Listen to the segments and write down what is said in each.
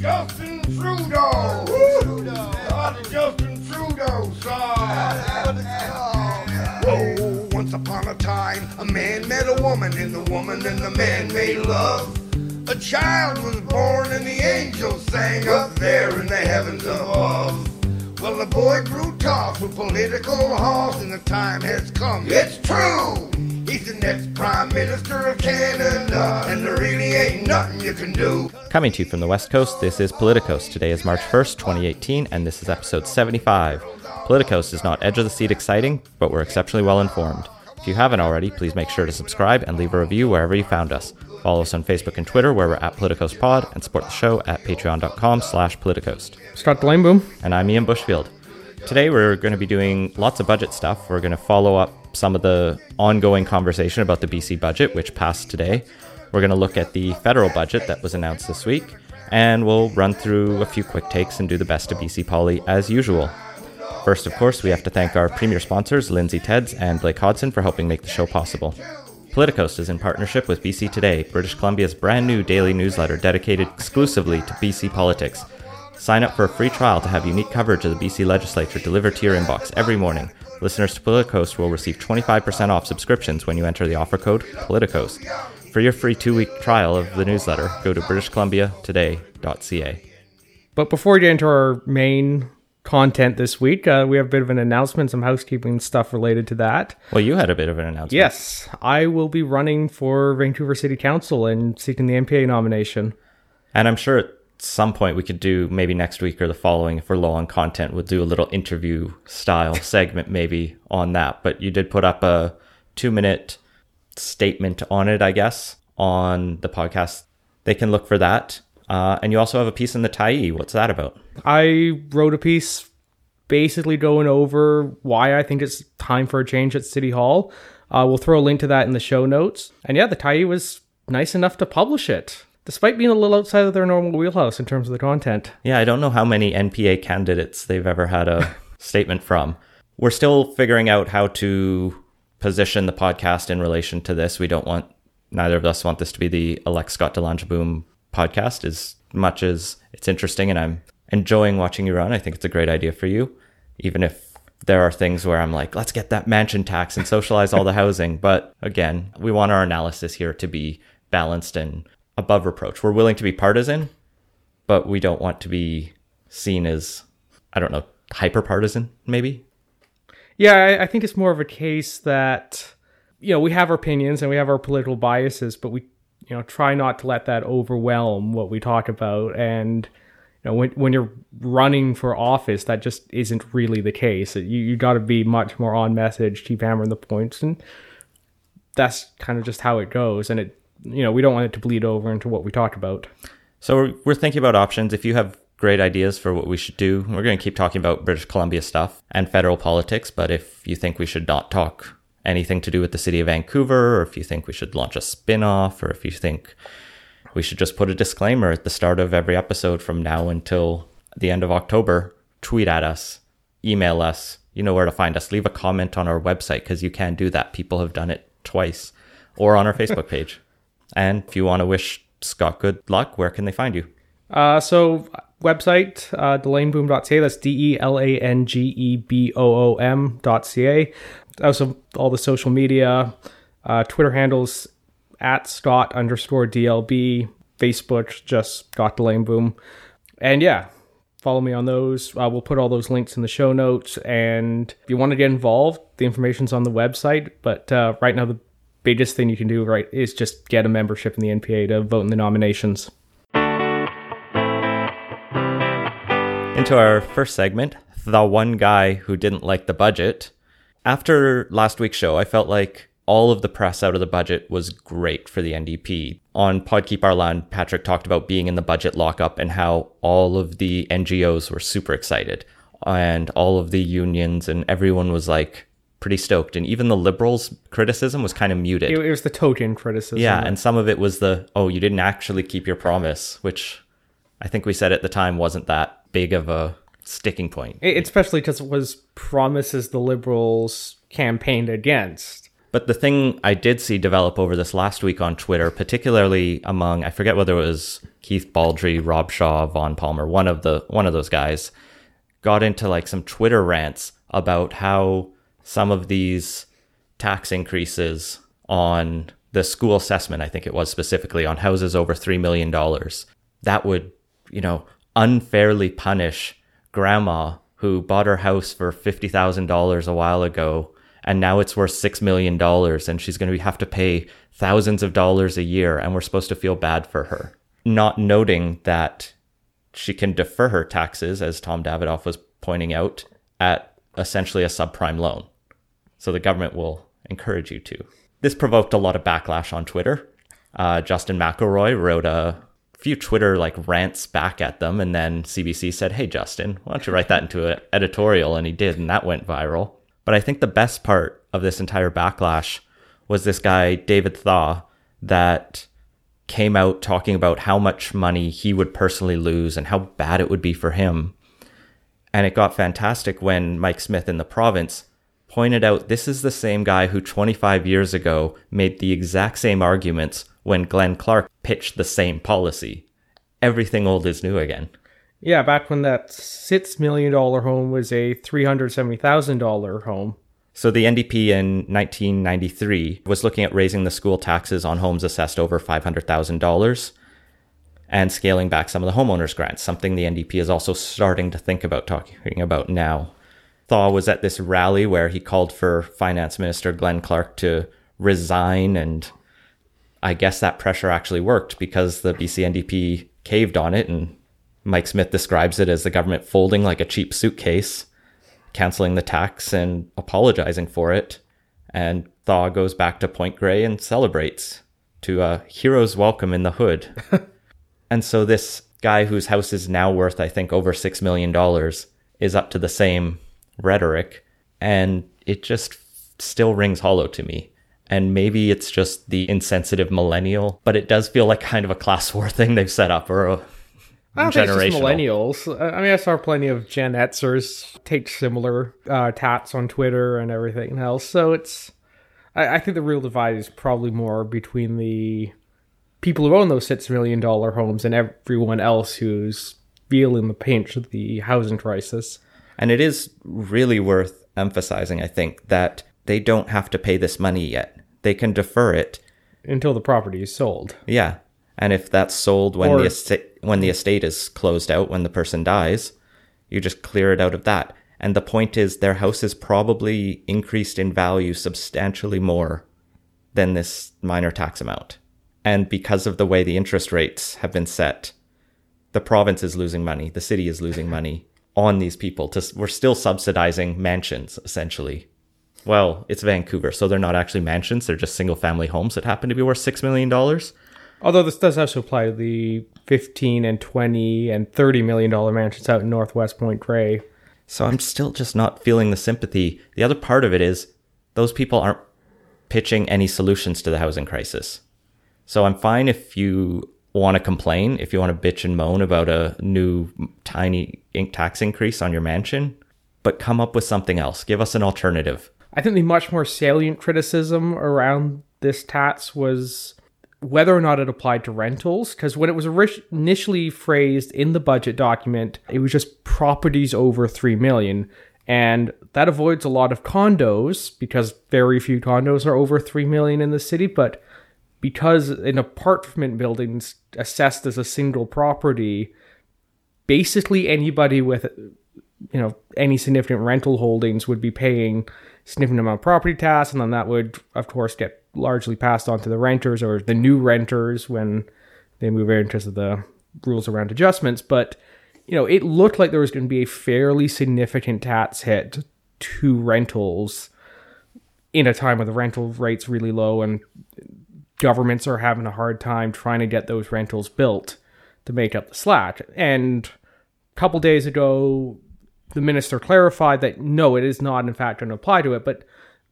Justin Trudeau. The Justin Trudeau song. Once upon a time, a man met a woman, and the woman and the man made love. A child was born, and the angels sang up there in the heavens above. Well, the boy grew tough with political horse, and the time has come. It's true! He's the next Prime Minister of Canada, and there really ain't nothing you can do. Coming to you from the West Coast, this is PolitiCoast. Today is March 1st, 2018, and this is episode 75. PolitiCoast is not edge of the seat exciting, but we're exceptionally well informed. If you haven't already, please make sure to subscribe and leave a review wherever you found us. Follow us on Facebook and Twitter, where we're at PolitiCoastPod, and support the show at patreon.com slash PolitiCoast. Scott Boom. And I'm Ian Bushfield. Today we're going to be doing lots of budget stuff. We're going to follow up some of the ongoing conversation about the BC budget, which passed today. We're going to look at the federal budget that was announced this week, and we'll run through a few quick takes and do the best of BC Poli as usual. First, of course, we have to thank our premier sponsors, Lindsay Tedds and Blake Hodson, for helping make the show possible. PolitiCoast is in partnership with BC Today, British Columbia's brand new daily newsletter dedicated exclusively to BC politics. Sign up for a free trial to have unique coverage of the BC legislature delivered to your inbox every morning. Listeners to PolitiCoast will receive 25% off subscriptions when you enter the offer code POLITICOS. For your free two week trial of the newsletter, go to BritishColumbiaToday.ca. But before we get into our main content this week, uh, we have a bit of an announcement, some housekeeping stuff related to that. Well, you had a bit of an announcement. Yes, I will be running for Vancouver City Council and seeking the NPA nomination. And I'm sure some point we could do maybe next week or the following if we're low on content, we'll do a little interview style segment maybe on that. But you did put up a two minute statement on it, I guess, on the podcast. They can look for that. Uh, and you also have a piece in the Tyee. What's that about? I wrote a piece basically going over why I think it's time for a change at City Hall. Uh, we'll throw a link to that in the show notes. And yeah, the Tyee was nice enough to publish it, despite being a little outside of their normal wheelhouse in terms of the content. Yeah, I don't know how many NPA candidates they've ever had a statement from. We're still figuring out how to position the podcast in relation to this. We don't want, neither of us want this to be the Alex Scott Boom podcast as much as it's interesting and I'm enjoying watching you run. I think it's a great idea for you, even if there are things where I'm like, let's get that mansion tax and socialize all the housing. But again, we want our analysis here to be balanced and above reproach. We're willing to be partisan, but we don't want to be seen as, I don't know, hyper partisan, maybe. Yeah, I, I think it's more of a case that, you know, we have our opinions and we have our political biases, but we you know try not to let that overwhelm what we talk about and you know when when you're running for office that just isn't really the case you you got to be much more on message keep hammering the points and that's kind of just how it goes and it you know we don't want it to bleed over into what we talk about so we're, we're thinking about options if you have great ideas for what we should do we're going to keep talking about british columbia stuff and federal politics but if you think we should not talk anything to do with the city of Vancouver, or if you think we should launch a spin off, or if you think we should just put a disclaimer at the start of every episode from now until the end of October, tweet at us, email us. You know where to find us. Leave a comment on our website because you can do that. People have done it twice, or on our Facebook page. And if you want to wish Scott good luck, where can they find you? Uh, so website, uh, delaneboom.ca. That's D L A N G B O O M.ca also all the social media, uh, Twitter handles at Scott underscore DLB, Facebook just Scott Boom, and yeah, follow me on those. Uh, we'll put all those links in the show notes, and if you want to get involved, the information's on the website. But uh, right now, the biggest thing you can do right is just get a membership in the NPA to vote in the nominations. Into our first segment, the one guy who didn't like the budget after last week's show, I felt like all of the press out of the budget was great for the NDP. On Pod Keep Our Land, Patrick talked about being in the budget lockup and how all of the NGOs were super excited and all of the unions and everyone was like pretty stoked. And even the liberals' criticism was kind of muted. It, was the token criticism. Yeah, and some of it was the, oh, you didn't actually keep your promise, which I think we said at the time wasn't that big of a sticking point. It, especially because it was promises the liberals campaigned against. But the thing I did see develop over this last week on Twitter, particularly among I forget whether it was Keith Baldrey, Rob Shaw, Vaughn Palmer, one of the one of those guys, got into like some Twitter rants about how some of these tax increases on the school assessment, I think it was specifically on houses over $3 million, that would, you know, unfairly punish grandma who bought her house for $50,000 a while ago and now it's worth $6 million and she's going to have to pay thousands of dollars a year and we're supposed to feel bad for her. Not noting that she can defer her taxes, as Tom Davidoff was pointing out, at essentially a subprime loan. So the government will encourage you to. This provoked a lot of backlash on Twitter. Uh, Justin McElroy wrote a few Twitter like rants back at them, and then CBC said, "Hey Justin, why don't you write that into an editorial?" And he did, and that went viral. But I think the best part of this entire backlash was this guy David Thaw that came out talking about how much money he would personally lose and how bad it would be for him. And it got fantastic when Mike Smyth in the province pointed out this is the same guy who 25 years ago made the exact same arguments when Glenn Clark pitched the same policy. Everything old is new again. Yeah, back when that $6 million home was a $370,000 home. So the NDP in 1993 was looking at raising the school taxes on homes assessed over $500,000 and scaling back some of the homeowners grants, something the NDP is also starting to think about talking about now. Thaw was at this rally where he called for Finance Minister Glenn Clark to resign and I guess that pressure actually worked because the BC NDP caved on it and Mike Smyth describes it as the government folding like a cheap suitcase, canceling the tax and apologizing for it. And Thaw goes back to Point Grey and celebrates to a hero's welcome in the hood. and so this guy whose house is now worth, I think, over $6 million is up to the same rhetoric. And it just still rings hollow to me. And maybe it's just the insensitive millennial, but it does feel like kind of a class war thing they've set up or a I don't think it's just millennials. I mean, I saw plenty of Gen Xers take similar uh, tats on Twitter and everything else. So it's, I, I, think the real divide is probably more between the people who own those six million dollar homes and everyone else who's feeling the pinch of the housing crisis. And it is really worth emphasizing, I think, that they don't have to pay this money yet. They can defer it until the property is sold. Yeah, and if that's sold when or, the estate when the estate is closed out when the person dies, you just clear it out of that. And the point is their house is probably increased in value substantially more than this minor tax amount. And because of the way the interest rates have been set, the province is losing money, the city is losing money on these people. To, we're still subsidizing mansions essentially. Well, it's Vancouver, so they're not actually mansions, they're just single family homes that happen to be worth $6 million Although this does also apply to the 15 and 20 and 30 million dollar mansions out in Northwest Point Grey. So I'm still just not feeling the sympathy. The other part of it is those people aren't pitching any solutions to the housing crisis. So I'm fine if you want to complain, if you want to bitch and moan about a new tiny ink tax increase on your mansion, but come up with something else. Give us an alternative. I think the much more salient criticism around this tax was whether or not it applied to rentals because when it was initially phrased in the budget document it was just properties over 3 million and that avoids a lot of condos because very few condos are over 3 million in the city but because an apartment building's assessed as a single property basically anybody with you know any significant rental holdings would be paying significant amount of property tax and then that would of course get largely passed on to the renters or the new renters when they move in terms of the rules around adjustments. But you know, it looked like there was going to be a fairly significant tax hit to rentals in a time when the rental rates really low and governments are having a hard time trying to get those rentals built to make up the slack. And a couple days ago, the minister clarified that no, it is not in fact going to apply to it, but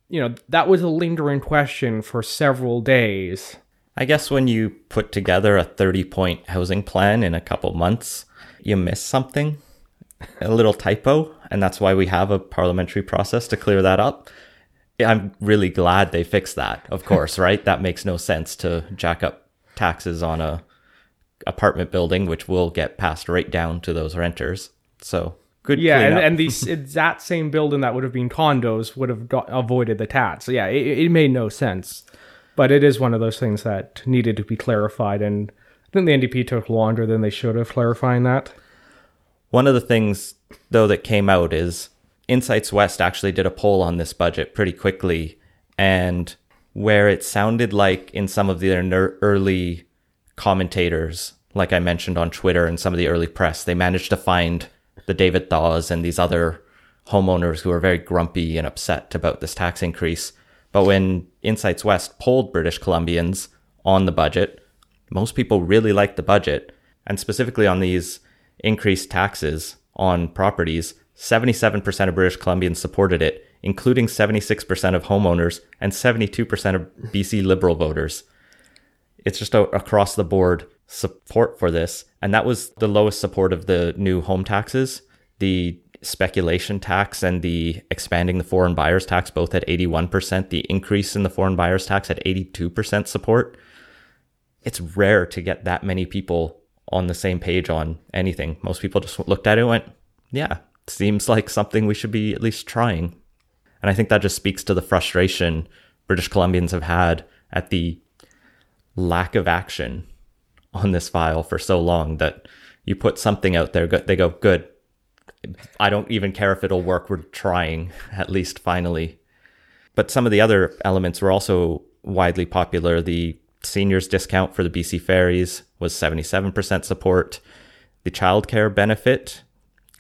you know, that was a lingering question for several days. I guess when you put together a 30 point housing plan in a couple months, you miss something, a little typo, and that's why we have a parliamentary process to clear that up. I'm really glad they fixed that, of course, right? That makes no sense to jack up taxes on a apartment building, which will get passed right down to those renters. So good. Yeah, and, and these that same building that would have been condos would have got, avoided the tax. So yeah, it, it made no sense, but it is one of those things that needed to be clarified, and I think the NDP took longer than they should have clarifying that. One of the things, though, that came out is Insights West actually did a poll on this budget pretty quickly, and where it sounded like in some of their early commentators, like I mentioned on Twitter and some of the early press, they managed to find the David Thaws and these other homeowners who are very grumpy and upset about this tax increase. But when Insights West polled British Columbians on the budget, most people really liked the budget, and specifically on these increased taxes on properties, 77% of British Columbians supported it, including 76% of homeowners and 72% of BC Liberal voters. It's just a, across the board support for this. And that was the lowest support of the new home taxes. The speculation tax and the expanding the foreign buyers tax both at 81%, the increase in the foreign buyers tax at 82% support. It's rare to get that many people on the same page on anything. Most people just looked at it and went, yeah, seems like something we should be at least trying. And I think that just speaks to the frustration British Columbians have had at the lack of action on this file for so long that you put something out there, they go, good. I don't even care if it'll work. We're trying, at least finally. But some of the other elements were also widely popular. The seniors discount for the BC ferries was 77% support. The childcare benefit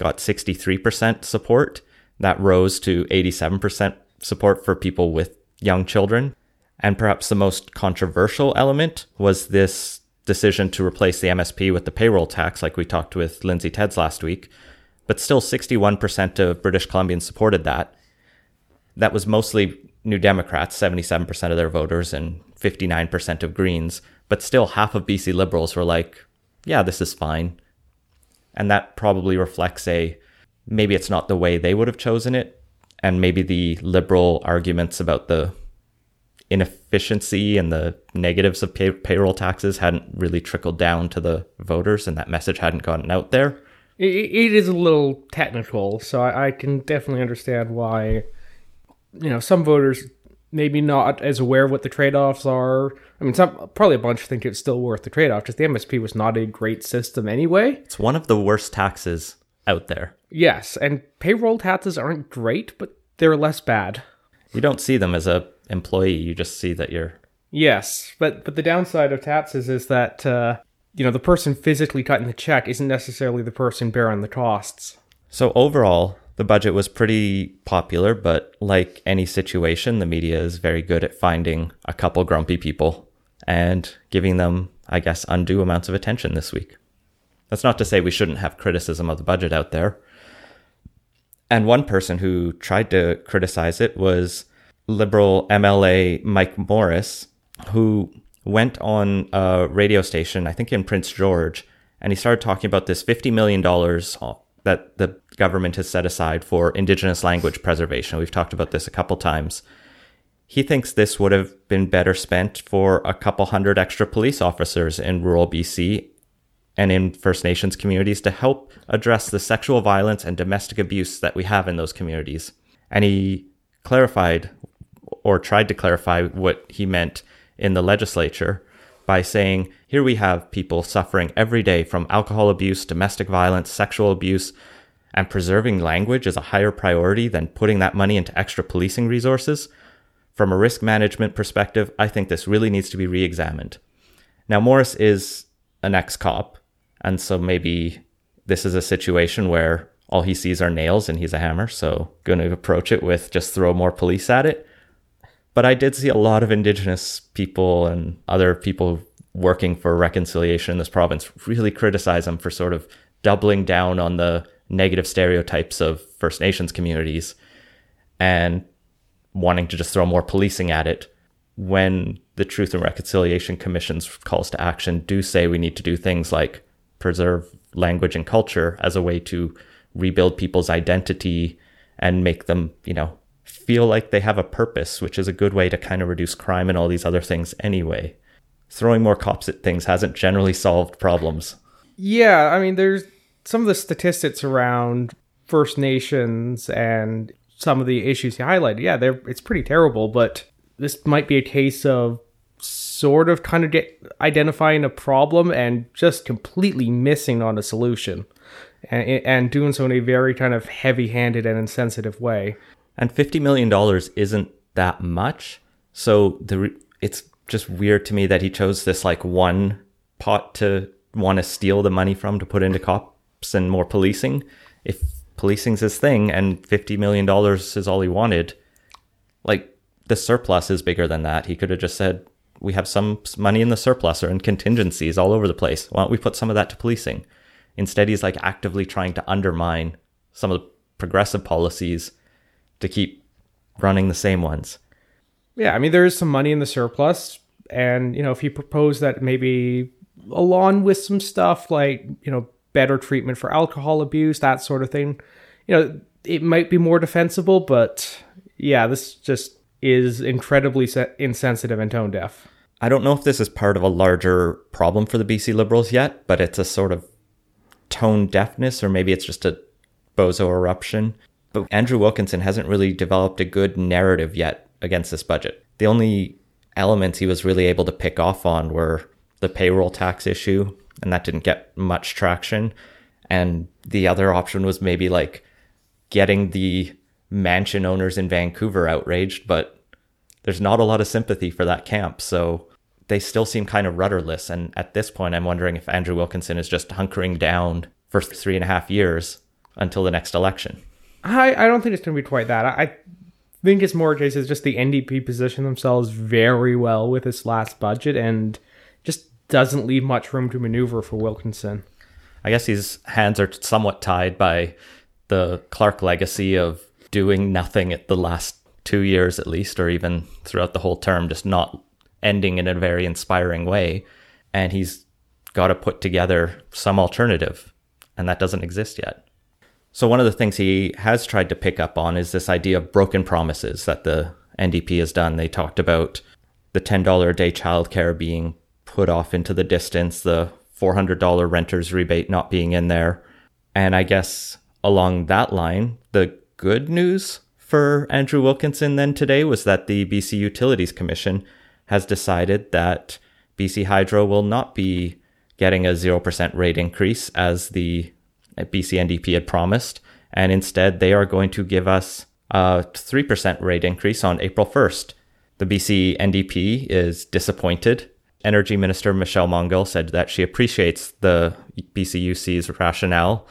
got 63% support. That rose to 87% support for people with young children. And perhaps the most controversial element was this decision to replace the MSP with the payroll tax, like we talked with Lindsay Tedds last week. But still, 61% of British Columbians supported that. That was mostly New Democrats, 77% of their voters, and 59% of Greens. But still, half of BC Liberals were like, yeah, this is fine. And that probably reflects a maybe it's not the way they would have chosen it. And maybe the liberal arguments about the inefficiency and the negatives of pay- payroll taxes hadn't really trickled down to the voters and that message hadn't gotten out there. It, it is a little technical, so I, I can definitely understand why, you know, some voters maybe not as aware of what the trade-offs are. I mean, some probably a bunch think it's still worth the trade-off. Just the MSP was not a great system anyway. It's one of the worst taxes out there. Yes, and payroll taxes aren't great, but they're less bad. You don't see them as a employee. You just see that you're. Yes, but but the downside of taxes is that uh, you know the person physically cutting the check isn't necessarily the person bearing the costs. So overall, the budget was pretty popular, but like any situation, the media is very good at finding a couple grumpy people and giving them, I guess, undue amounts of attention this week. That's not to say we shouldn't have criticism of the budget out there. And one person who tried to criticize it was Liberal MLA Mike Morris, who went on a radio station, I think in Prince George, and he started talking about this $50 million that the government has set aside for Indigenous language preservation. We've talked about this a couple times. He thinks this would have been better spent for a couple hundred extra police officers in rural BC and in First Nations communities to help address the sexual violence and domestic abuse that we have in those communities. And he clarified or tried to clarify what he meant in the legislature by saying, here we have people suffering every day from alcohol abuse, domestic violence, sexual abuse, and preserving language is a higher priority than putting that money into extra policing resources. From a risk management perspective, I think this really needs to be re examined. Now, Morris is an ex cop, and so maybe this is a situation where all he sees are nails and he's a hammer, so going to approach it with just throw more police at it. But I did see a lot of Indigenous people and other people working for reconciliation in this province really criticize him for sort of doubling down on the negative stereotypes of First Nations communities and wanting to just throw more policing at it when the Truth and Reconciliation Commission's calls to action do say we need to do things like preserve language and culture as a way to rebuild people's identity and make them, you know, feel like they have a purpose, which is a good way to kind of reduce crime and all these other things anyway. Throwing more cops at things hasn't generally solved problems. Yeah, I mean, there's some of the statistics around First Nations and some of the issues he highlighted. Yeah, they're it's pretty terrible, but this might be a case of sort of kind of identifying a problem and just completely missing on a solution, and, and doing so in a very kind of heavy-handed and insensitive way. And fifty million dollars isn't that much, so the it's just weird to me that he chose this like one pot to want to steal the money from to put into cops and more policing. If policing's his thing and $50 million is all he wanted, like the surplus is bigger than that. He could have just said, we have some money in the surplus or in contingencies all over the place. Why don't we put some of that to policing? Instead, he's like actively trying to undermine some of the progressive policies to keep running the same ones. Yeah, I mean, there is some money in the surplus. And, you know, if you propose that maybe along with some stuff like, you know, better treatment for alcohol abuse, that sort of thing, you know, it might be more defensible, but yeah, this just is incredibly insensitive and tone deaf. I don't know if this is part of a larger problem for the BC Liberals yet, but it's a sort of tone deafness, or maybe it's just a bozo eruption. But Andrew Wilkinson hasn't really developed a good narrative yet against this budget. The only elements he was really able to pick off on were the payroll tax issue, and that didn't get much traction. And the other option was maybe like getting the mansion owners in Vancouver outraged, but there's not a lot of sympathy for that camp. So they still seem kind of rudderless. And at this point, I'm wondering if Andrew Wilkinson is just hunkering down for three and a half years until the next election. I, I don't think it's going to be quite that. I think it's more a case of just the NDP position themselves very well with this last budget and doesn't leave much room to maneuver for Wilkinson. I guess his hands are somewhat tied by the Clark legacy of doing nothing at the last two years at least, or even throughout the whole term, just not ending in a very inspiring way. And he's got to put together some alternative, and that doesn't exist yet. So, one of the things he has tried to pick up on is this idea of broken promises that the NDP has done. They talked about the $10 a day childcare being put off into the distance, the $400 renter's rebate not being in there. And I guess along that line, the good news for Andrew Wilkinson then today was that the BC Utilities Commission has decided that BC Hydro will not be getting a 0% rate increase as the BC NDP had promised. And instead, they are going to give us a 3% rate increase on April 1st. The BC NDP is disappointed. Energy Minister Michelle Mungall said that she appreciates the BCUC's rationale.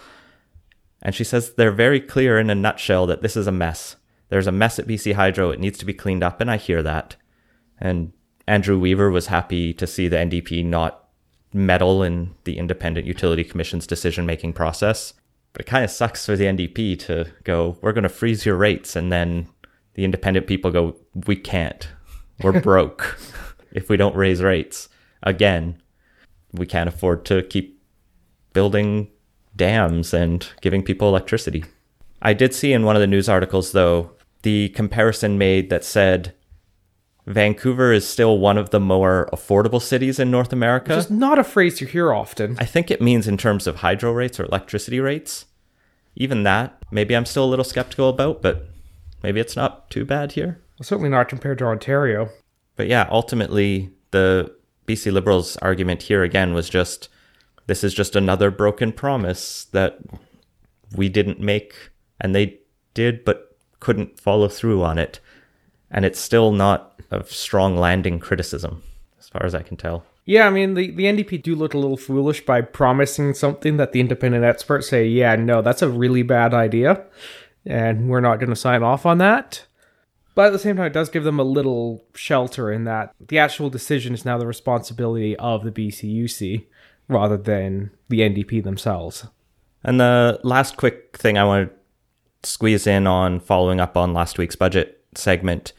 And she says they're very clear in a nutshell that this is a mess. There's a mess at BC Hydro. It needs to be cleaned up, and I hear that. And Andrew Weaver was happy to see the NDP not meddle in the Independent Utility Commission's decision making process. But it kind of sucks for the NDP to go, we're going to freeze your rates. And then the independent people go, we can't. We're broke if we don't raise rates. Again, we can't afford to keep building dams and giving people electricity. I did see in one of the news articles, though, the comparison made that said Vancouver is still one of the more affordable cities in North America. Which is not a phrase you hear often. I think it means in terms of hydro rates or electricity rates. Even that, maybe I'm still a little skeptical about, but maybe it's not too bad here. Well, certainly not compared to Ontario. But yeah, ultimately, the BC Liberals' argument here again was just this is just another broken promise that we didn't make, and they did, but couldn't follow through on it. And it's still not a strong landing criticism, as far as I can tell. Yeah, I mean, the, the NDP do look a little foolish by promising something that the independent experts say, yeah, no, that's a really bad idea, and we're not going to sign off on that. But at the same time, it does give them a little shelter in that the actual decision is now the responsibility of the BCUC rather than the NDP themselves. And the last quick thing I want to squeeze in on following up on last week's budget segment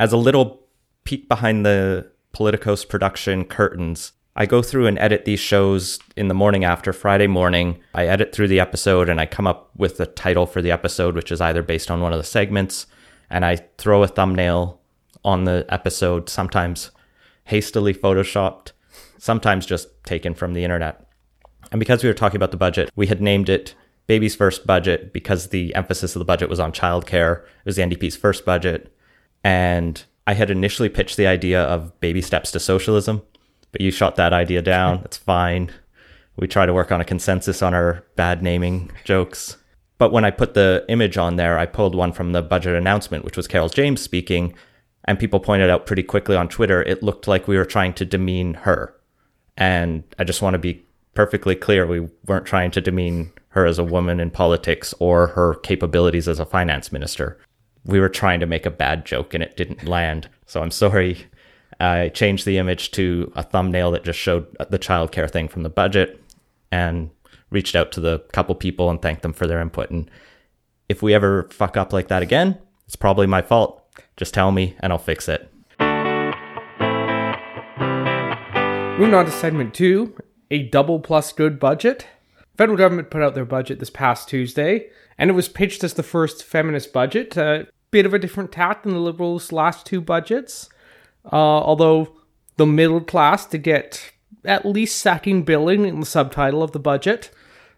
as a little peek behind the PolitiCoast production curtains. I go through and edit these shows in the morning after Friday morning. I edit through the episode and I come up with a title for the episode, which is either based on one of the segments. And I throw a thumbnail on the episode, sometimes hastily photoshopped, sometimes just taken from the internet. And because we were talking about the budget, we had named it Baby's First Budget because the emphasis of the budget was on childcare. It was the NDP's first budget. And I had initially pitched the idea of baby steps to socialism, but you shot that idea down. That's fine. We try to work on a consensus on our bad naming jokes. But when I put the image on there, I pulled one from the budget announcement, which was Carole James speaking. And people pointed out pretty quickly on Twitter, it looked like we were trying to demean her. And I just want to be perfectly clear we weren't trying to demean her as a woman in politics or her capabilities as a finance minister. We were trying to make a bad joke and it didn't land. So I'm sorry. I changed the image to a thumbnail that just showed the childcare thing from the budget and reached out to the couple people and thanked them for their input. And if we ever fuck up like that again, it's probably my fault. Just tell me and I'll fix it. Moving on to segment two, a double plus good budget. Federal government put out their budget this past Tuesday, and it was pitched as the first feminist budget. A bit of a different tack than the Liberals' last two budgets, uh, although the middle class to get at least sacking billing in the subtitle of the budget.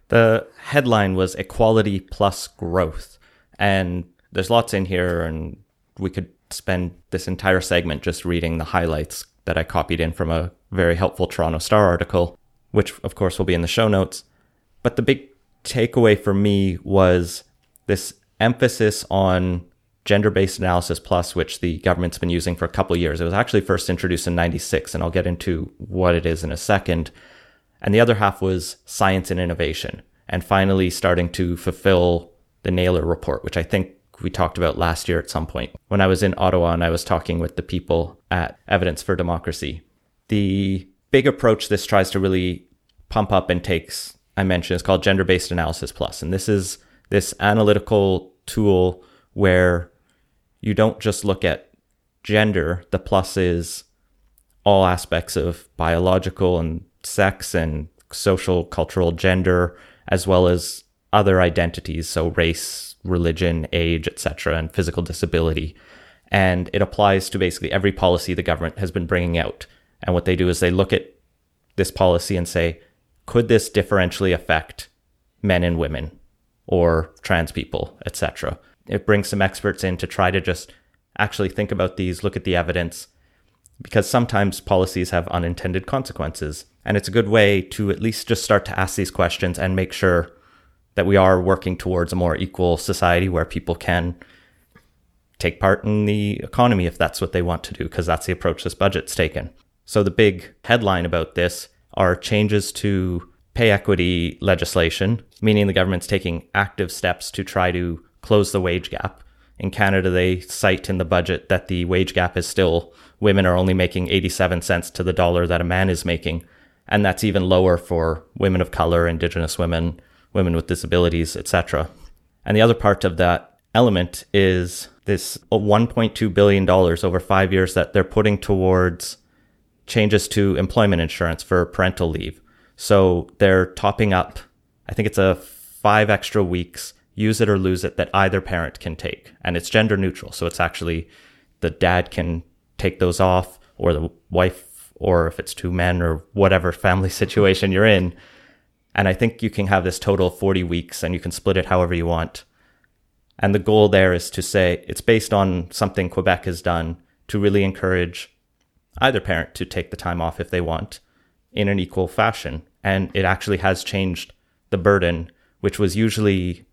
The headline was Equality Plus Growth, and there's lots in here, and we could spend this entire segment just reading the highlights that I copied in from a very helpful Toronto Star article, which of course will be in the show notes. But the big takeaway for me was this emphasis on gender based analysis plus, which the government's been using for a couple years. It was actually first introduced in 96, and I'll get into what it is in a second. And the other half was science and innovation, and finally starting to fulfill the Naylor report, which I think we talked about last year at some point when I was in Ottawa and I was talking with the people at Evidence for Democracy. The big approach this tries to really pump up and takes, I mentioned, is called Gender Based Analysis Plus. And this is this analytical tool where you don't just look at gender, the plus is all aspects of biological and sex and social, cultural gender, as well as other identities, so race, religion, age, etc., and physical disability. And it applies to basically every policy the government has been bringing out. And what they do is they look at this policy and say, could this differentially affect men and women or trans people, etc.? It brings some experts in to try to just actually think about these, look at the evidence, because sometimes policies have unintended consequences. And it's a good way to at least just start to ask these questions and make sure that we are working towards a more equal society where people can take part in the economy if that's what they want to do, because that's the approach this budget's taken. So the big headline about this are changes to pay equity legislation, meaning the government's taking active steps to try to close the wage gap. In Canada, they cite in the budget that the wage gap is still women are only making 87 cents to the dollar that a man is making. And that's even lower for women of color, indigenous women, women with disabilities, etc. And the other part of that element is this uh, $1.2 billion over five years that they're putting towards changes to employment insurance for parental leave. So they're topping up, I think it's a five extra weeks, use it or lose it, that either parent can take. And it's gender neutral. So it's actually the dad can take those off or the wife, or if it's two men or whatever family situation you're in, and I think you can have this total of 40 weeks and you can split it however you want. And the goal there is to say it's based on something Quebec has done to really encourage either parent to take the time off if they want in an equal fashion. And it actually has changed the burden, which was usually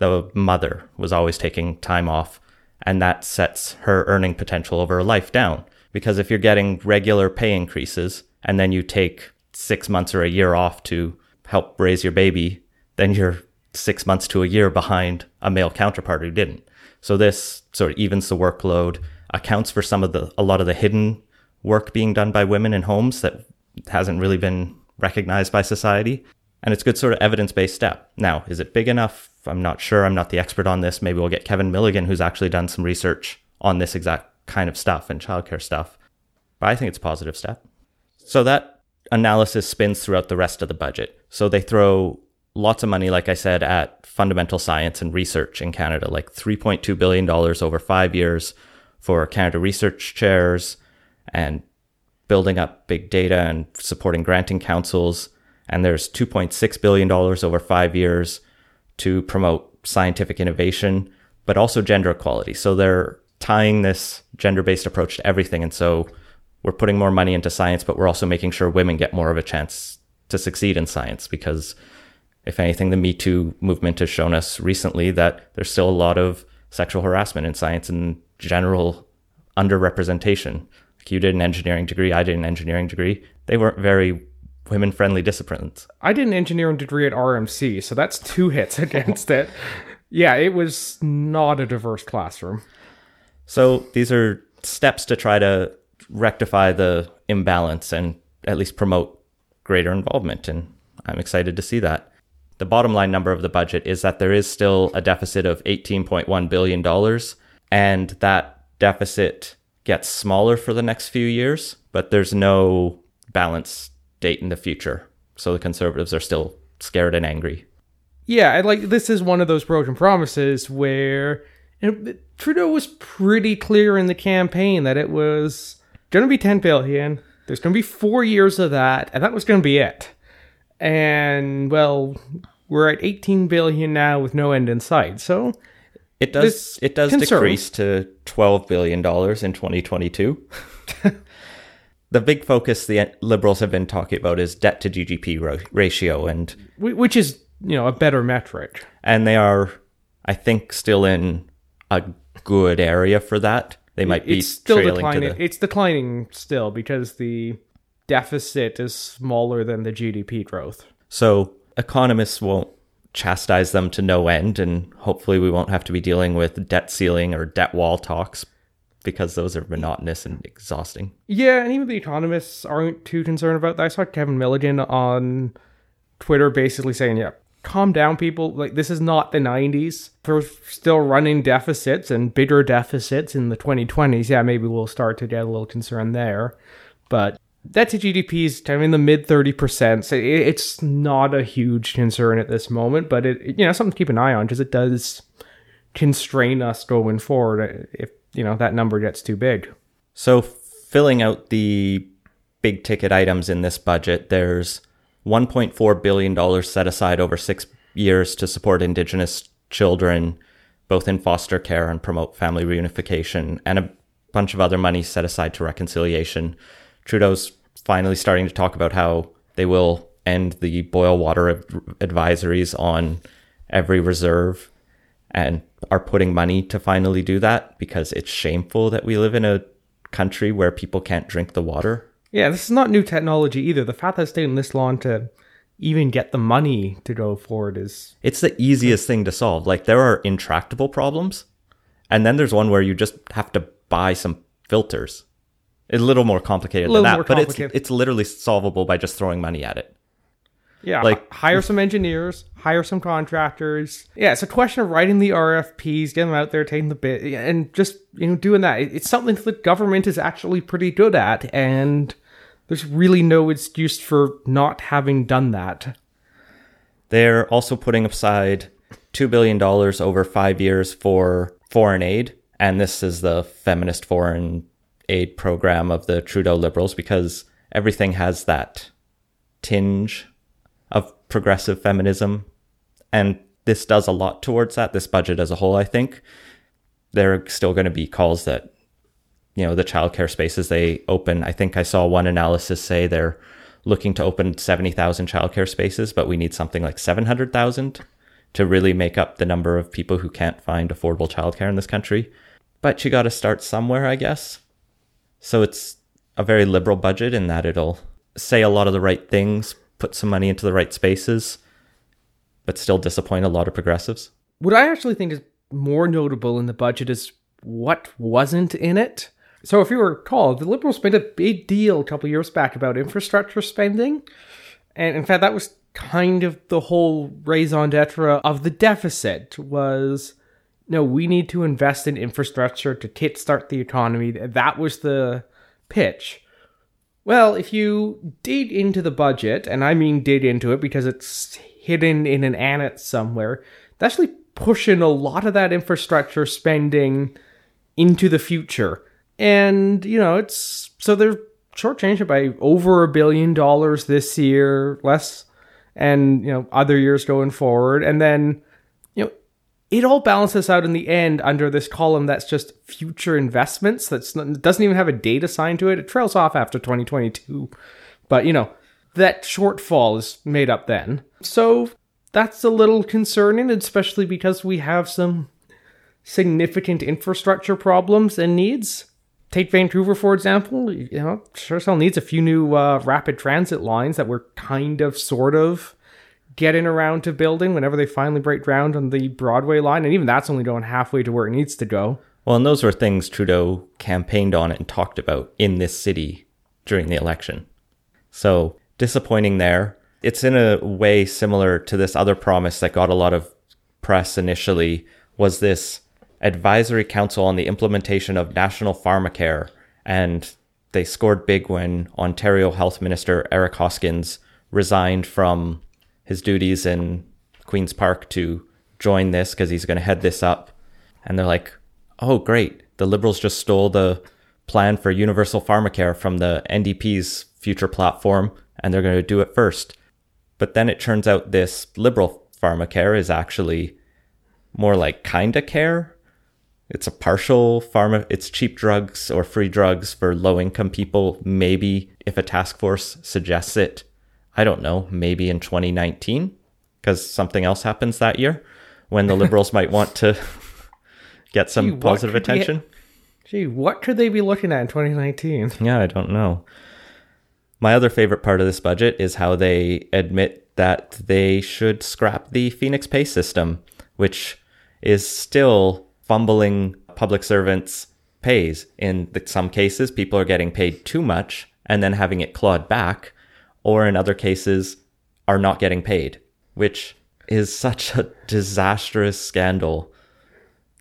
the mother was always taking time off. And that sets her earning potential over a life down. Because if you're getting regular pay increases and then you take six months or a year off to help raise your baby, then you're six months to a year behind a male counterpart who didn't. So this sort of evens the workload, accounts for some of the a lot of the hidden work being done by women in homes that hasn't really been recognized by society. And it's a good sort of evidence based step. Now, is it big enough? I'm not sure. I'm not the expert on this. Maybe we'll get Kevin Milligan, who's actually done some research on this exact kind of stuff and childcare stuff. But I think it's a positive step. So that analysis spins throughout the rest of the budget. So they throw lots of money, like I said, at fundamental science and research in Canada, like $3.2 billion over five years for Canada Research Chairs and building up big data and supporting granting councils. And there's $2.6 billion over five years to promote scientific innovation, but also gender equality. So they're tying this gender based approach to everything. And so we're putting more money into science, but we're also making sure women get more of a chance to succeed in science because if anything, the Me Too movement has shown us recently that there's still a lot of sexual harassment in science and general underrepresentation. Like you did an engineering degree, I did an engineering degree. They weren't very women friendly disciplines. I did an engineering degree at RMC, so that's two hits against it. Yeah, it was not a diverse classroom. So these are steps to try to rectify the imbalance and at least promote greater involvement. And I'm excited to see that. The bottom line number of the budget is that there is still a deficit of $18.1 billion, and that deficit gets smaller for the next few years, but there's no balance date in the future. So the conservatives are still scared and angry. Yeah, and like this is one of those broken promises where you know, Trudeau was pretty clear in the campaign that it was going to be 10 billion. There's going to be four years of that, and that was going to be it. And well, we're at 18 billion now with no end in sight. So it does it does concerns. decrease to 12 billion dollars in 2022. the big focus the liberals have been talking about is debt to GDP ratio and which is, you know, a better metric. And they are I think still in a good area for that. They might be it's still declining. The... It's declining still because the deficit is smaller than the GDP growth. So economists won't chastise them to no end, and hopefully we won't have to be dealing with debt ceiling or debt wall talks because those are monotonous and exhausting. Yeah, and even the economists aren't too concerned about that. I saw Kevin Milligan on Twitter basically saying, yeah, calm down, people. Like, this is not the 90s. We're still running deficits and bigger deficits in the 2020s. Yeah, maybe we'll start to get a little concerned there. But debt to GDP is kind of in the mid 30%. So it's not a huge concern at this moment, but it, you know, something to keep an eye on because it does constrain us going forward uh, if, you know, that number gets too big. So filling out the big ticket items in this budget, there's $1.4 billion set aside over six years to support Indigenous children, both in foster care and promote family reunification, and a bunch of other money set aside to reconciliation. Trudeau's finally starting to talk about how they will end the boil water advisories on every reserve and are putting money to finally do that because it's shameful that we live in a country where people can't drink the water yeah, this is not new technology either. The fact that it's taken this long to even get the money to go forward is. It's the easiest thing to solve. Like, there are intractable problems, and then there's one where you just have to buy some filters. It's a little more complicated little than that, but it's it's literally solvable by just throwing money at it. Yeah, like hire some engineers, hire some contractors. Yeah, it's a question of writing the RFPs, getting them out there, taking the bid, and just you know doing that. It's something that the government is actually pretty good at, and there's really no excuse for not having done that. They're also putting aside $2 billion over five years for foreign aid. And this is the feminist foreign aid program of the Trudeau Liberals because everything has that tinge progressive feminism. And this does a lot towards that, this budget as a whole, I think. There are still going to be calls that you know the childcare spaces they open. I think I saw one analysis say they're looking to open seventy thousand childcare spaces, but we need something like seven hundred thousand to really make up the number of people who can't find affordable childcare in this country. But you got to start somewhere, I guess. So it's a very liberal budget in that it'll say a lot of the right things, put some money into the right spaces, but still disappoint a lot of progressives. What I actually think is more notable in the budget is what wasn't in it. So, if you recall, the Liberals made a big deal a couple years back about infrastructure spending. And in fact, that was kind of the whole raison d'etre of the deficit was no, we need to invest in infrastructure to kickstart the economy. That was the pitch. Well, if you dig into the budget, and I mean dig into it because it's hidden in an annex somewhere, it's actually pushing a lot of that infrastructure spending into the future. And, you know, it's so they're shortchanged by over a billion dollars this year, less, and, you know, other years going forward. And then, it all balances out in the end under this column that's just future investments. That's not, doesn't even have a date assigned to it. It trails off after 2022, but you know that shortfall is made up then. So that's a little concerning, especially because we have some significant infrastructure problems and needs. Take Vancouver for example. You know, sure needs a few new uh, rapid transit lines that we're kind of, sort of getting around to building whenever they finally break ground on the Broadway line, and even that's only going halfway to where it needs to go. Well, and those were things Trudeau campaigned on and talked about in this city during the election. So disappointing there. It's in a way similar to this other promise that got a lot of press initially was this advisory council on the implementation of national pharmacare and they scored big when Ontario Health Minister Eric Hoskins resigned from his duties in Queen's Park to join this because he's going to head this up. And they're like, oh, great. The Liberals just stole the plan for universal pharmacare from the NDP's future platform, and they're going to do it first. But then it turns out this Liberal pharmacare is actually more like kinda care. It's a partial pharma, it's cheap drugs or free drugs for low income people. Maybe if a task force suggests it, I don't know, maybe in 2019, because something else happens that year when the liberals might want to get some gee, positive attention. Gee, what could they be looking at in 2019? Yeah, I don't know. My other favorite part of this budget is how they admit that they should scrap the Phoenix Pay system, which is still fumbling public servants' pays. In some cases, people are getting paid too much and then having it clawed back or in other cases are not getting paid, which is such a disastrous scandal.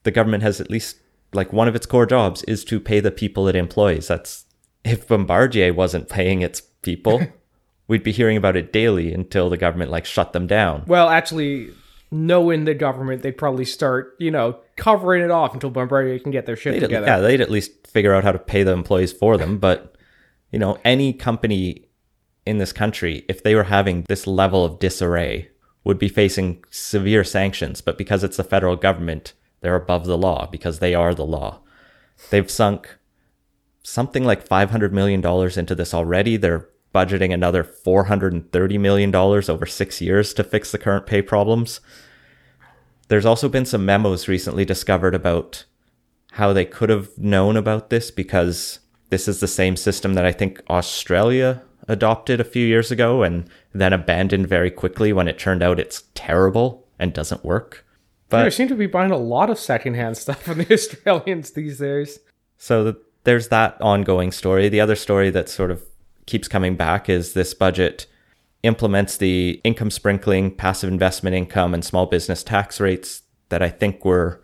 The government has at least like one of its core jobs is to pay the people it employs. That's if Bombardier wasn't paying its people, we'd be hearing about it daily until the government like shut them down. Well, actually, knowing the government, they'd probably start, you know, covering it off until Bombardier can get their shit they'd, together. Yeah, they'd at least figure out how to pay the employees for them. But, you know, any company in this country, if they were having this level of disarray, would be facing severe sanctions. But because it's the federal government, they're above the law because they are the law. They've sunk something like $500 million into this already. They're budgeting another $430 million over six years to fix the current pay problems. There's also been some memos recently discovered about how they could have known about this because this is the same system that I think Australia adopted a few years ago and then abandoned very quickly when it turned out it's terrible and doesn't work. But I seem to be buying a lot of secondhand stuff from the Australians these days. So the, there's that ongoing story. The other story that sort of keeps coming back is this budget implements the income sprinkling, passive investment income, and small business tax rates that I think were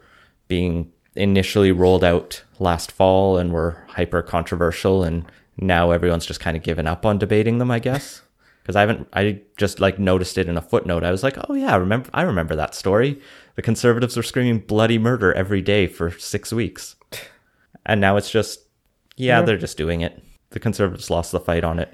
being initially rolled out last fall and were hyper controversial and now everyone's just kind of given up on debating them, I guess. Because I haven't, I just like noticed it in a footnote. I was like, oh yeah, I remember, I remember that story. The conservatives were screaming bloody murder every day for six weeks, and now it's just, yeah, yeah. they're just doing it. The conservatives lost the fight on it.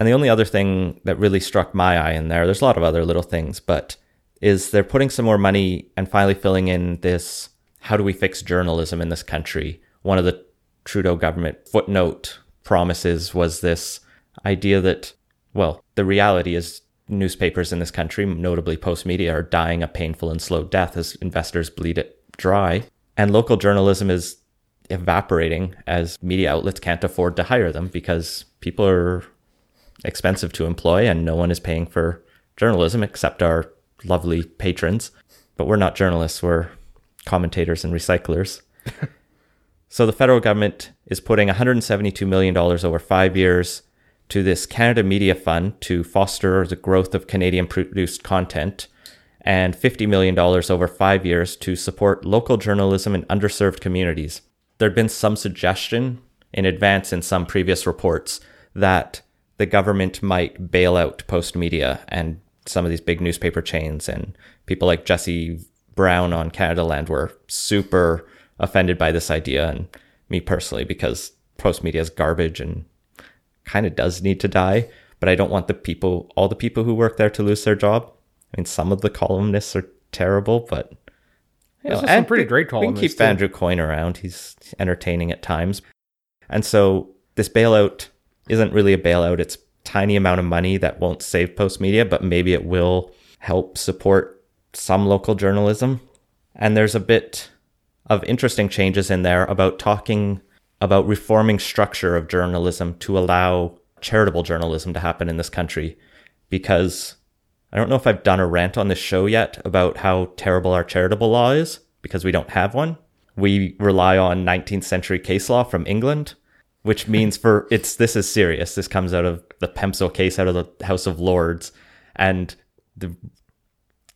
And the only other thing that really struck my eye in there, there's a lot of other little things, but is they're putting some more money and finally filling in this how do we fix journalism in this country? One of the Trudeau government footnote promises was this idea that, well, the reality is newspapers in this country, notably Post Media, are dying a painful and slow death as investors bleed it dry. And local journalism is evaporating as media outlets can't afford to hire them because people are expensive to employ and no one is paying for journalism except our lovely patrons. But we're not journalists, we're commentators and recyclers. So the federal government is putting $172 million over five years to this Canada Media Fund to foster the growth of Canadian produced content, and $50 million over five years to support local journalism in underserved communities. There had been some suggestion in advance in some previous reports that the government might bail out Post Media and some of these big newspaper chains and people like Jesse Brown on Canada Land were super offended by this idea and me personally because Post Media is garbage and kind of does need to die. But I don't want the people, all the people who work there, to lose their job. I mean, some of the columnists are terrible, but you know, some pretty great columnists. We can keep too. Andrew Coyne around; he's entertaining at times. And so this bailout isn't really a bailout; it's tiny amount of money that won't save Post Media, but maybe it will help support some local journalism. And there's a bit of interesting changes in there about talking about reforming structure of journalism to allow charitable journalism to happen in this country because I don't know if I've done a rant on this show yet about how terrible our charitable law is because we don't have one. We rely on 19th century case law from England, which means for it's this is serious. This comes out of the Pemsel case out of the House of Lords and the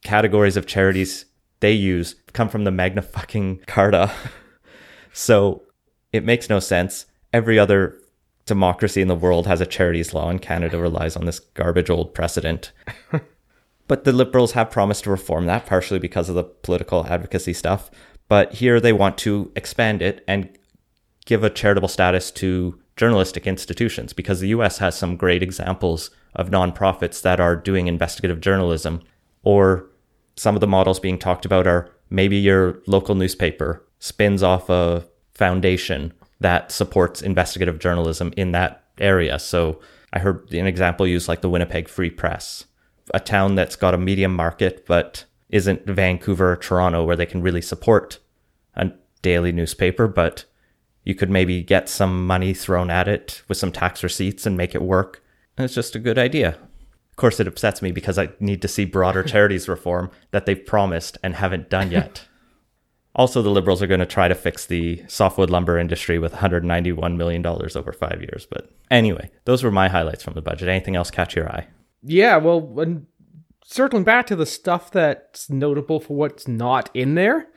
categories of charities they use come from the Magna fucking Carta. so it makes no sense. Every other democracy in the world has a charities law, and Canada relies on this garbage old precedent. but the Liberals have promised to reform that, partially because of the political advocacy stuff. But here they want to expand it and give a charitable status to journalistic institutions because the US has some great examples of nonprofits that are doing investigative journalism. Or some of the models being talked about are maybe your local newspaper spins off a foundation that supports investigative journalism in that area. So I heard an example used like the Winnipeg Free Press, a town that's got a medium market but isn't Vancouver or Toronto where they can really support a daily newspaper, but you could maybe get some money thrown at it with some tax receipts and make it work. And it's just a good idea. Of course, it upsets me because I need to see broader charities reform that they've promised and haven't done yet. Also, the Liberals are going to try to fix the softwood lumber industry with $191 million over five years. But anyway, those were my highlights from the budget. Anything else catch your eye? Yeah, well, when circling back to the stuff that's notable for what's not in there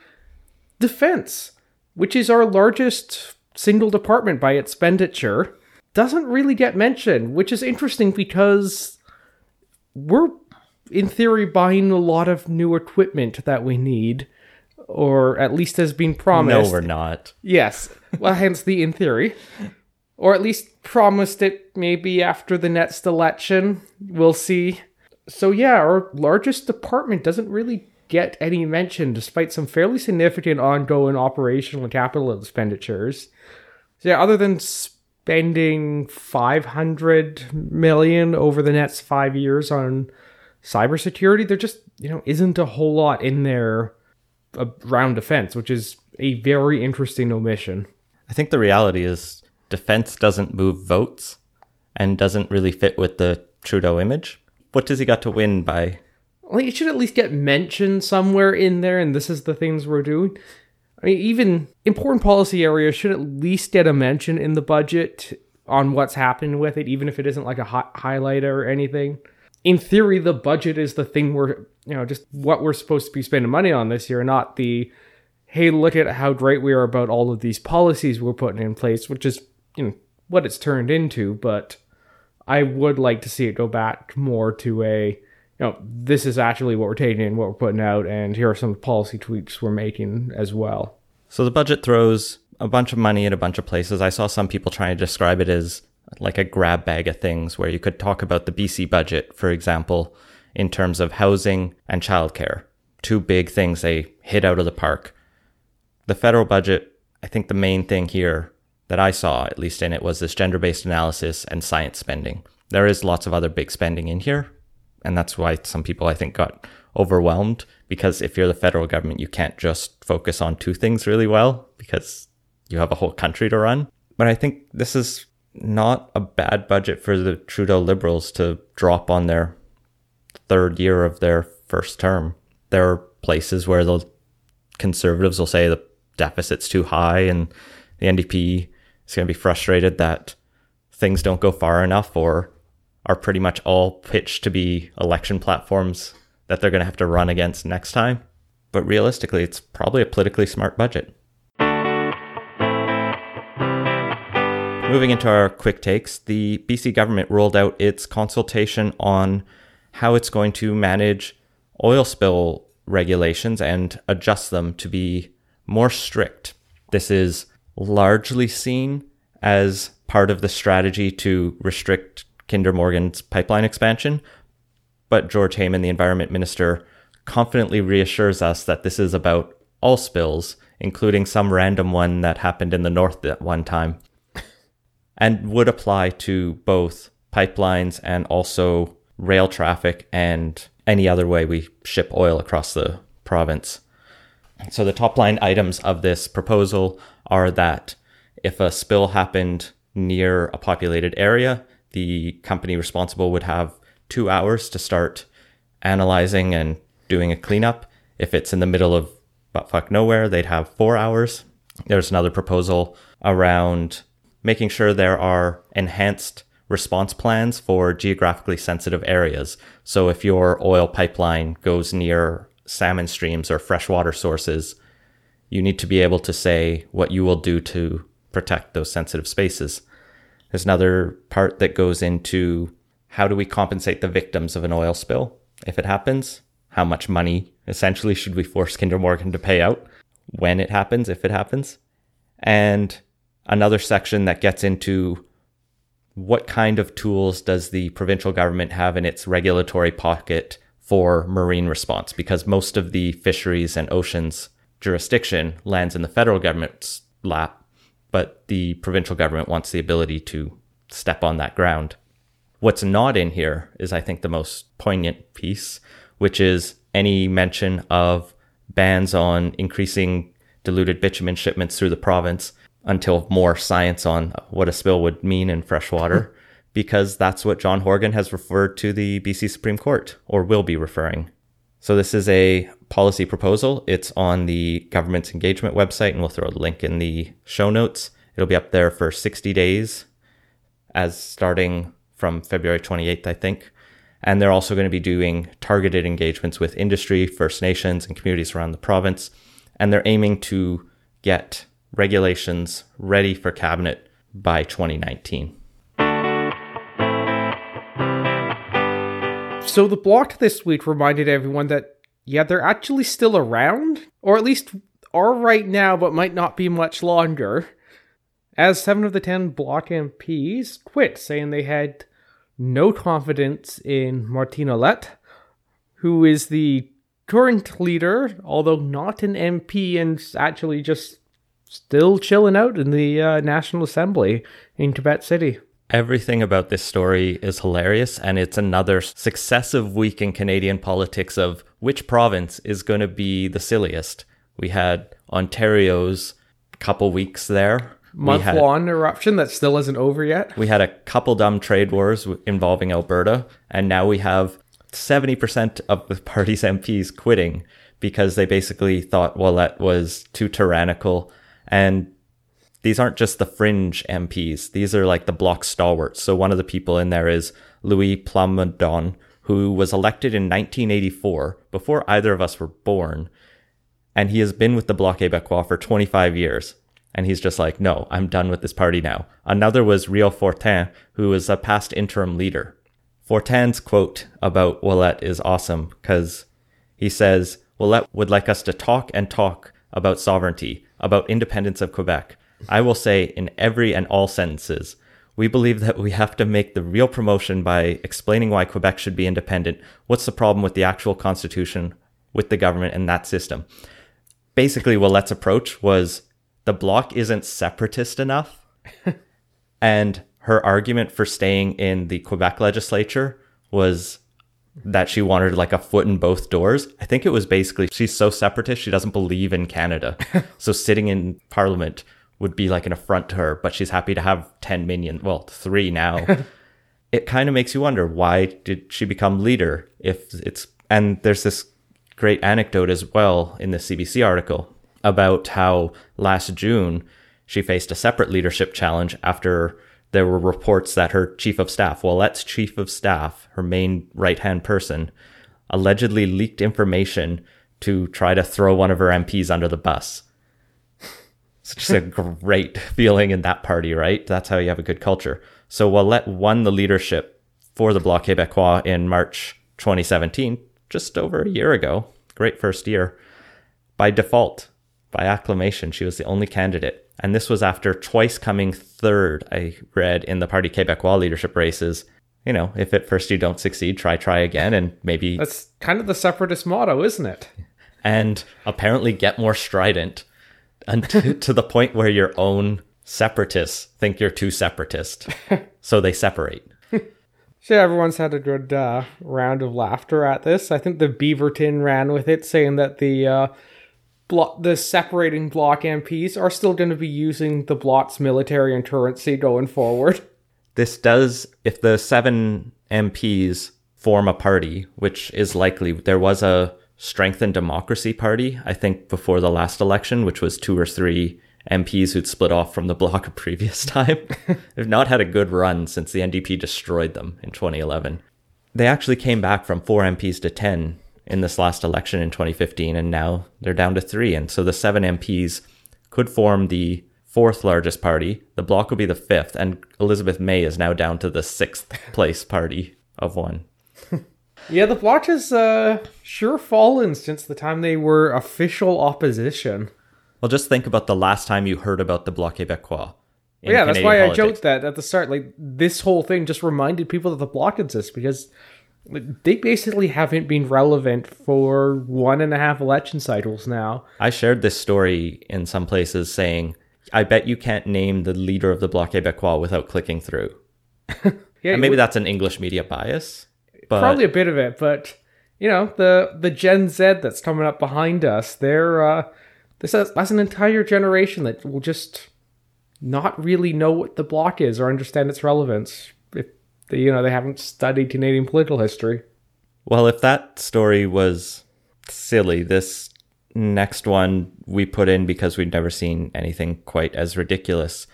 defense, which is our largest single department by expenditure, doesn't really get mentioned, which is interesting because we're, in theory, buying a lot of new equipment that we need or at least has been promised. No, we're not. Yes. Well, hence the in theory. Or at least promised it maybe after the next election. We'll see. So, yeah, our largest department doesn't really get any mention despite some fairly significant ongoing operational and capital expenditures. So, yeah, other than spending 500 million over the next five years on cybersecurity, there just, you know, isn't a whole lot in there around defense, which is a very interesting omission. I think the reality is defense doesn't move votes and doesn't really fit with the Trudeau image. What does he got to win by? Well, it should at least get mentioned somewhere in there, and this is the things we're doing. I mean, even important policy areas should at least get a mention in the budget on what's happening with it, even if it isn't like a highlight or anything. In theory, the budget is the thing we're you know, just what we're supposed to be spending money on this year, not the, hey, look at how great we are about all of these policies we're putting in place, which is, you know, what it's turned into. But I would like to see it go back more to a, you know, this is actually what we're taking and what we're putting out, and here are some policy tweaks we're making as well. So the budget throws a bunch of money at a bunch of places. I saw some people trying to describe it as like a grab bag of things where you could talk about the BC budget, for example, in terms of housing and childcare. Two big things they hit out of the park. The federal budget, I think the main thing here that I saw, at least in it, was this gender based analysis and science spending. There is lots of other big spending in here. And that's why some people, I think, got overwhelmed because if you're the federal government, you can't just focus on two things really well because you have a whole country to run. But I think this is not a bad budget for the Trudeau Liberals to drop on their third year of their first term. There are places where the conservatives will say the deficit's too high and the NDP is going to be frustrated that things don't go far enough or are pretty much all pitched to be election platforms that they're going to have to run against next time. But realistically, it's probably a politically smart budget. Moving into our quick takes, the BC government rolled out its consultation on how it's going to manage oil spill regulations and adjust them to be more strict. This is largely seen as part of the strategy to restrict Kinder Morgan's pipeline expansion. But George Heyman, the environment minister, confidently reassures us that this is about all spills, including some random one that happened in the north at one time, and would apply to both pipelines and also rail traffic and any other way we ship oil across the province. So, the top line items of this proposal are that if a spill happened near a populated area, the company responsible would have two hours to start analyzing and doing a cleanup. If it's in the middle of but fuck nowhere, they'd have four hours. There's another proposal around making sure there are enhanced response plans for geographically sensitive areas. So if your oil pipeline goes near salmon streams or freshwater sources, you need to be able to say what you will do to protect those sensitive spaces. There's another part that goes into how do we compensate the victims of an oil spill if it happens? How much money essentially should we force Kinder Morgan to pay out when it happens, if it happens? And another section that gets into what kind of tools does the provincial government have in its regulatory pocket for marine response? Because most of the fisheries and oceans jurisdiction lands in the federal government's lap, but the provincial government wants the ability to step on that ground. What's not in here is, I think, the most poignant piece, which is any mention of bans on increasing diluted bitumen shipments through the province until more science on what a spill would mean in freshwater, because that's what John Horgan has referred to the BC Supreme Court, or will be referring. So this is a policy proposal. It's on the government's engagement website, and we'll throw a link in the show notes. It'll be up there for 60 days, as starting from February 28th, I think. And they're also going to be doing targeted engagements with industry, First Nations, and communities around the province. And they're aiming to get regulations ready for cabinet by 2019. So the block this week reminded everyone that yeah, they're actually still around, or at least are right now, but might not be much longer. As seven of the ten block MPs quit, saying they had no confidence in Martine Ouellet, who is the current leader, although not an MP, and actually just still chilling out in the uh, National Assembly in Quebec City. Everything about this story is hilarious, and it's another successive week in Canadian politics of which province is going to be the silliest. We had Ontario's couple weeks there. Month had, long eruption that still isn't over yet. We had a couple dumb trade wars involving Alberta, and now we have 70% of the party's MPs quitting because they basically thought Ouellet was too tyrannical. And these aren't just the fringe MPs, these are like the bloc stalwarts. So one of the people in there is Louis Plamondon, who was elected in 1984 before either of us were born. And he has been with the Bloc Québécois for 25 years. And he's just like, no, I'm done with this party now. Another was Rhéal Fortin, who was a past interim leader. Fortin's quote about Ouellet is awesome because he says, Ouellet would like us to talk and talk about sovereignty, about independence of Quebec. I will say in every and all sentences, we believe that we have to make the real promotion by explaining why Quebec should be independent. What's the problem with the actual constitution, with the government, and that system? Basically, Ouellet's approach was the bloc isn't separatist enough. and her argument for staying in the Quebec legislature was that she wanted like a foot in both doors. I think it was basically she's so separatist, she doesn't believe in Canada. so sitting in parliament would be like an affront to her, but she's happy to have 10 minions, well, three now. it kind of makes you wonder why did she become leader if it's, and there's this great anecdote as well in the CBC article about how last June she faced a separate leadership challenge after there were reports that her chief of staff, Ouellet's chief of staff, her main right hand person, allegedly leaked information to try to throw one of her MPs under the bus. It's just a great feeling in that party, right? That's how you have a good culture. So Ouellet won the leadership for the Bloc Québécois in March 2017, just over a year ago. Great first year. By default, by acclamation, she was the only candidate. And this was after twice coming third, I read, in the Parti Québécois leadership races. You know, if at first you don't succeed, try, try again, and maybe. That's kind of the separatist motto, isn't it? And apparently get more strident and to, to the point where your own separatists think you're too separatist. so they separate. So everyone's had a good uh, round of laughter at this. I think the Beaverton ran with it, saying that the uh, blo- the separating block MPs are still going to be using the bloc's military and currency going forward. This does, if the seven MPs form a party, which is likely, there was a strengthened democracy party, I think, before the last election, which was two or three MPs who'd split off from the bloc a previous time. They've not had a good run since the NDP destroyed them in 2011. They actually came back from four MPs to 10 in this last election in 2015, and now they're down to three. And so the seven MPs could form the fourth largest party. The bloc will be the fifth, and Elizabeth May is now down to the sixth place party of one. Yeah, the bloc has uh, sure fallen since the time they were official opposition. Well, just think about the last time you heard about the Bloc Québécois. in yeah, that's Canadian why I joked that at the start. Like this whole thing just reminded people that the bloc exists because they basically haven't been relevant for one and a half election cycles now. I shared this story in some places saying, I bet you can't name the leader of the Bloc Québécois without clicking through. Yeah, And maybe that's an English media bias, but probably a bit of it, but you know the the Gen Z that's coming up behind us, they're uh, this is, that's an entire generation that will just not really know what the block is or understand its relevance if they, you know they haven't studied Canadian political history. Well, if that story was silly, this next one we put in because we'd never seen anything quite as ridiculous.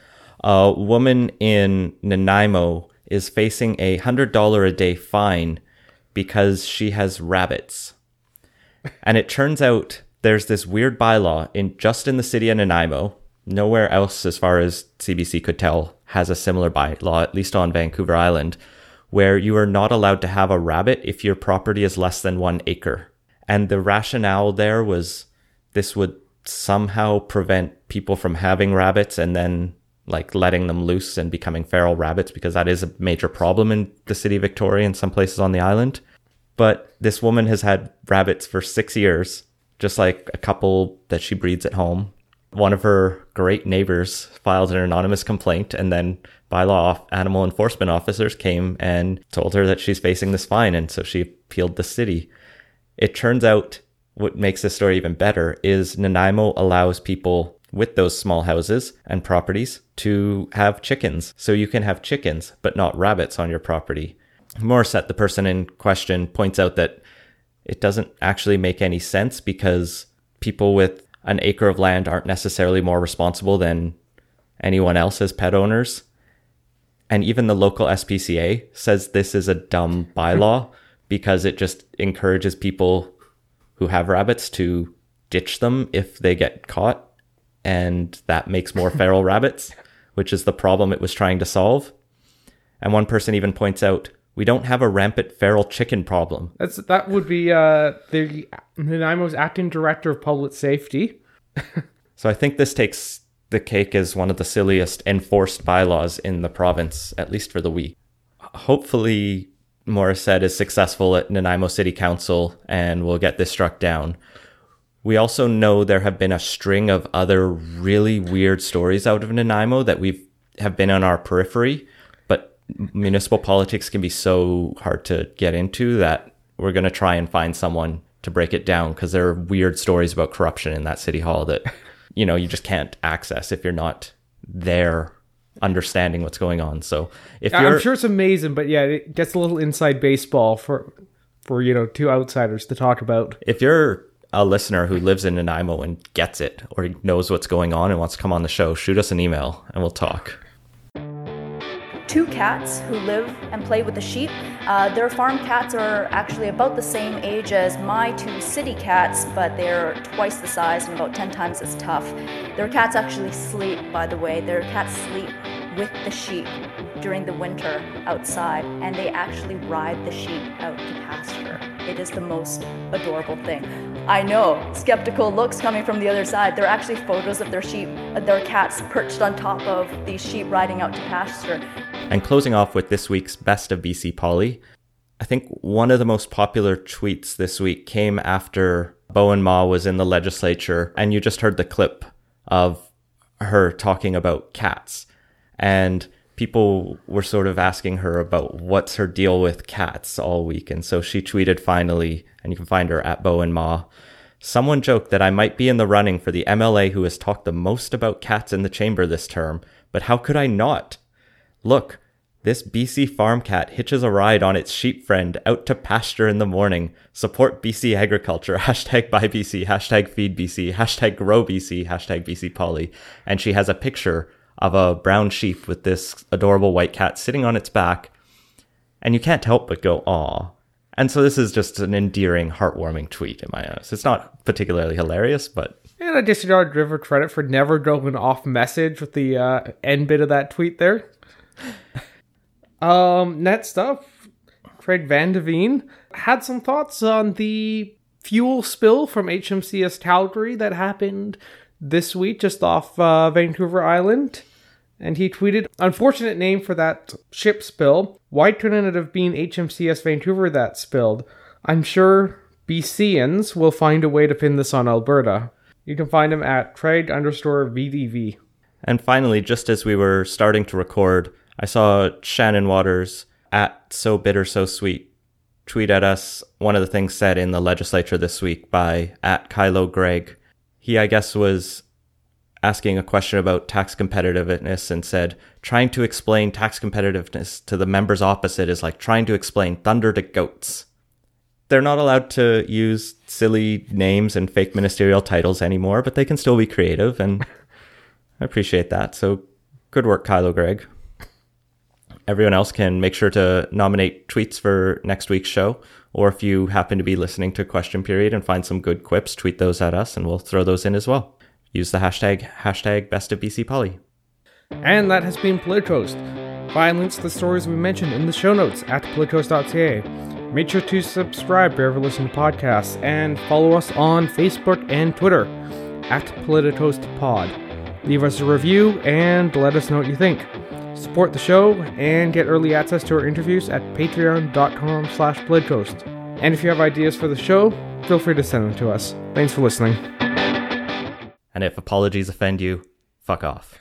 A woman in Nanaimo is facing a $100 a day fine because she has rabbits. And it turns out there's this weird bylaw in just in the city of Nanaimo. Nowhere else, as far as CBC could tell, has a similar bylaw, at least on Vancouver Island, where you are not allowed to have a rabbit if your property is less than one acre. And the rationale there was this would somehow prevent people from having rabbits and then like letting them loose and becoming feral rabbits because that is a major problem in the city of Victoria and some places on the island. But this woman has had rabbits for six years, just like a couple that she breeds at home. One of her great neighbors filed an anonymous complaint, and then bylaw animal enforcement officers came and told her that she's facing this fine, and so she appealed the city. It turns out what makes this story even better is Nanaimo allows people with those small houses and properties to have chickens. So you can have chickens, but not rabbits on your property. Morissette, the person in question, points out that it doesn't actually make any sense because people with an acre of land aren't necessarily more responsible than anyone else as pet owners. And even the local SPCA says this is a dumb bylaw because it just encourages people who have rabbits to ditch them if they get caught. And that makes more feral rabbits, which is the problem it was trying to solve. And one person even points out we don't have a rampant feral chicken problem. That's that would be uh, the Nanaimo's acting director of public safety. So I think this takes the cake as one of the silliest enforced bylaws in the province, at least for the week. Hopefully, Morissette is successful at Nanaimo City Council and we'll get this struck down. We also know there have been a string of other really weird stories out of Nanaimo that we've have been on our periphery, municipal politics can be so hard to get into that we're going to try and find someone to break it down because there are weird stories about corruption in that city hall that you know you just can't access if you're not there understanding what's going on. So if you're I'm sure it's amazing, but yeah, it gets a little inside baseball for for you know two outsiders to talk about. if you're a listener who lives in Nanaimo and gets it or knows what's going on and wants to come on the show, shoot us an email and we'll talk. Two cats who live and play with the sheep. Uh, their farm cats are actually about the same age as my two city cats, but they're twice the size and about 10 times as tough. Their cats actually sleep, by the way. Their cats sleep with the sheep during the winter outside, and they actually ride the sheep out to pasture. It is the most adorable thing. I know, skeptical looks coming from the other side. They're actually photos of their sheep, uh, their cats perched on top of these sheep riding out to pasture. And closing off with this week's Best of BC Poli, I think one of the most popular tweets this week came after Bowinn Ma was in the legislature, and you just heard the clip of her talking about cats. And people were sort of asking her about what's her deal with cats all week. And so she tweeted finally, and you can find her at Bowinn Ma. Someone joked that I might be in the running for the MLA who has talked the most about cats in the chamber this term, but how could I not? Look, this BC farm cat hitches a ride on its sheep friend out to pasture in the morning. Support BC agriculture. Hashtag buy BC. Hashtag feed BC. Hashtag grow BC. Hashtag BC Poli. And she has a picture of a brown sheep with this adorable white cat sitting on its back. And you can't help but go, aw. And so this is just an endearing, heartwarming tweet in my eyes. It's not particularly hilarious, but. And I give her credit for never going off message with the uh, end bit of that tweet there. um, next up, Craig Van de Veen had some thoughts on the fuel spill from HMCS Calgary that happened this week just off uh, Vancouver Island. And he tweeted, Unfortunate name for that ship spill. Why couldn't it have been HMCS Vancouver that spilled? I'm sure BCians will find a way to pin this on Alberta. You can find him at Craig underscore VDV. And finally, just as we were starting to record, I saw Shannon Waters at So Bitter So Sweet tweet at us one of the things said in the legislature this week by at Kyllo Greg. He, I guess, was asking a question about tax competitiveness and said, trying to explain tax competitiveness to the members opposite is like trying to explain thunder to goats. They're not allowed to use silly names and fake ministerial titles anymore, but they can still be creative, and I appreciate that. So good work, Kyllo Greg. Everyone else can make sure to nominate tweets for next week's show, or if you happen to be listening to Question Period and find some good quips, tweet those at us, and we'll throw those in as well use the hashtag hashtag best of BC Poli. And that has been PolitiCoast. Find links to the stories we mentioned in the show notes at politicoast.ca. Make sure to subscribe wherever you listen to podcasts and follow us on Facebook and Twitter at PolitiCoastPod. Leave us a review and let us know what you think. Support the show and get early access to our interviews at patreon.com slash politicoast. And if you have ideas for the show, feel free to send them to us. Thanks for listening. And if apologies offend you, fuck off.